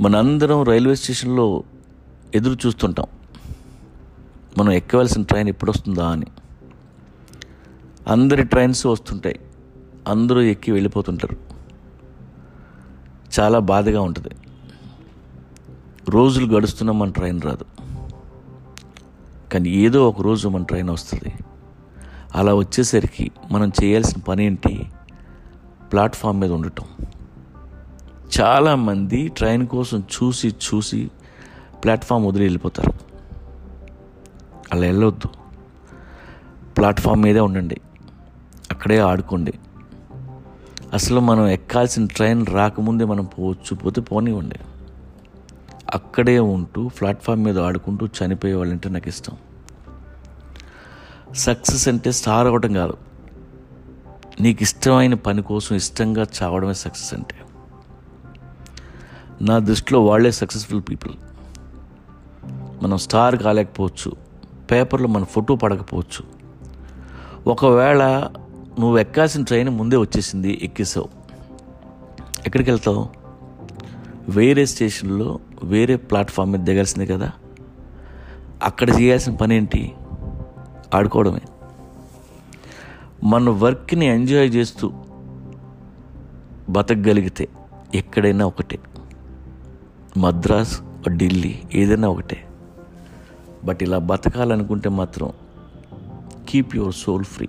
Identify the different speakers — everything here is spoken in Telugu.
Speaker 1: మనందరం రైల్వే స్టేషన్లో ఎదురు చూస్తుంటాం. మనం ఎక్కవలసిన ట్రైన్ ఎప్పుడు వస్తుందా అని. అందరి ట్రైన్స్ వస్తుంటాయి. అందరూ ఎక్కి వెళ్ళిపోతుంటారు. చాలా బాధగా ఉంటుంది. రోజులు గడుస్తున్నా మన ట్రైన్ రాదు. కానీ ఏదో ఒక రోజు మన ట్రైన్ వస్తుంది. అలా వచ్చేసరికి మనం చేయాల్సిన పని ఏంటి ప్లాట్ఫామ్ మీద ఉండటం. చాలామంది ట్రైన్ కోసం చూసి చూసి ప్లాట్ఫామ్ వదిలి వెళ్ళిపోతారు. అలా వెళ్ళొద్దు. ప్లాట్ఫామ్ మీదే ఉండండి. అక్కడే ఆడుకోండి. అసలు మనం ఎక్కాల్సిన ట్రైన్ రాకముందే మనం పోవచ్చు పోతే పోనివ్వండి. అక్కడే ఉంటూ ప్లాట్ఫామ్ మీద ఆడుకుంటూ చనిపోయే వాళ్ళంటే నాకు ఇష్టం. సక్సెస్ అంటే స్టార్ అవ్వడం కాదు. నీకు ఇష్టమైన పని కోసం ఇష్టంగా చావడమే సక్సెస్ అంటే. నా దృష్టిలో వాళ్ళే సక్సెస్ఫుల్ పీపుల్ మనం స్టార్ కాలేకపోవచ్చు. పేపర్లో మన ఫోటో పడకపోవచ్చు. ఒకవేళ నువ్వు ఎక్కాల్సిన ట్రైన్ ముందే వచ్చేసింది ఎక్కేసావు ఎక్కడికి వెళ్తావు? వేరే స్టేషన్లో వేరే ప్లాట్ఫామ్ మీద దిగాల్సిందే కదా. అక్కడ చేయాల్సిన పని ఏంటి ఆడుకోవడమే. మన వర్క్ని ఎంజాయ్ చేస్తూ బతకగలిగితే ఎక్కడైనా ఒకటే. మద్రాస్ ఢిల్లీ ఏదైనా ఒకటే. బట్ ఇలా బతకాలనుకుంటే మాత్రం కీప్ యువర్ సోల్ ఫ్రీ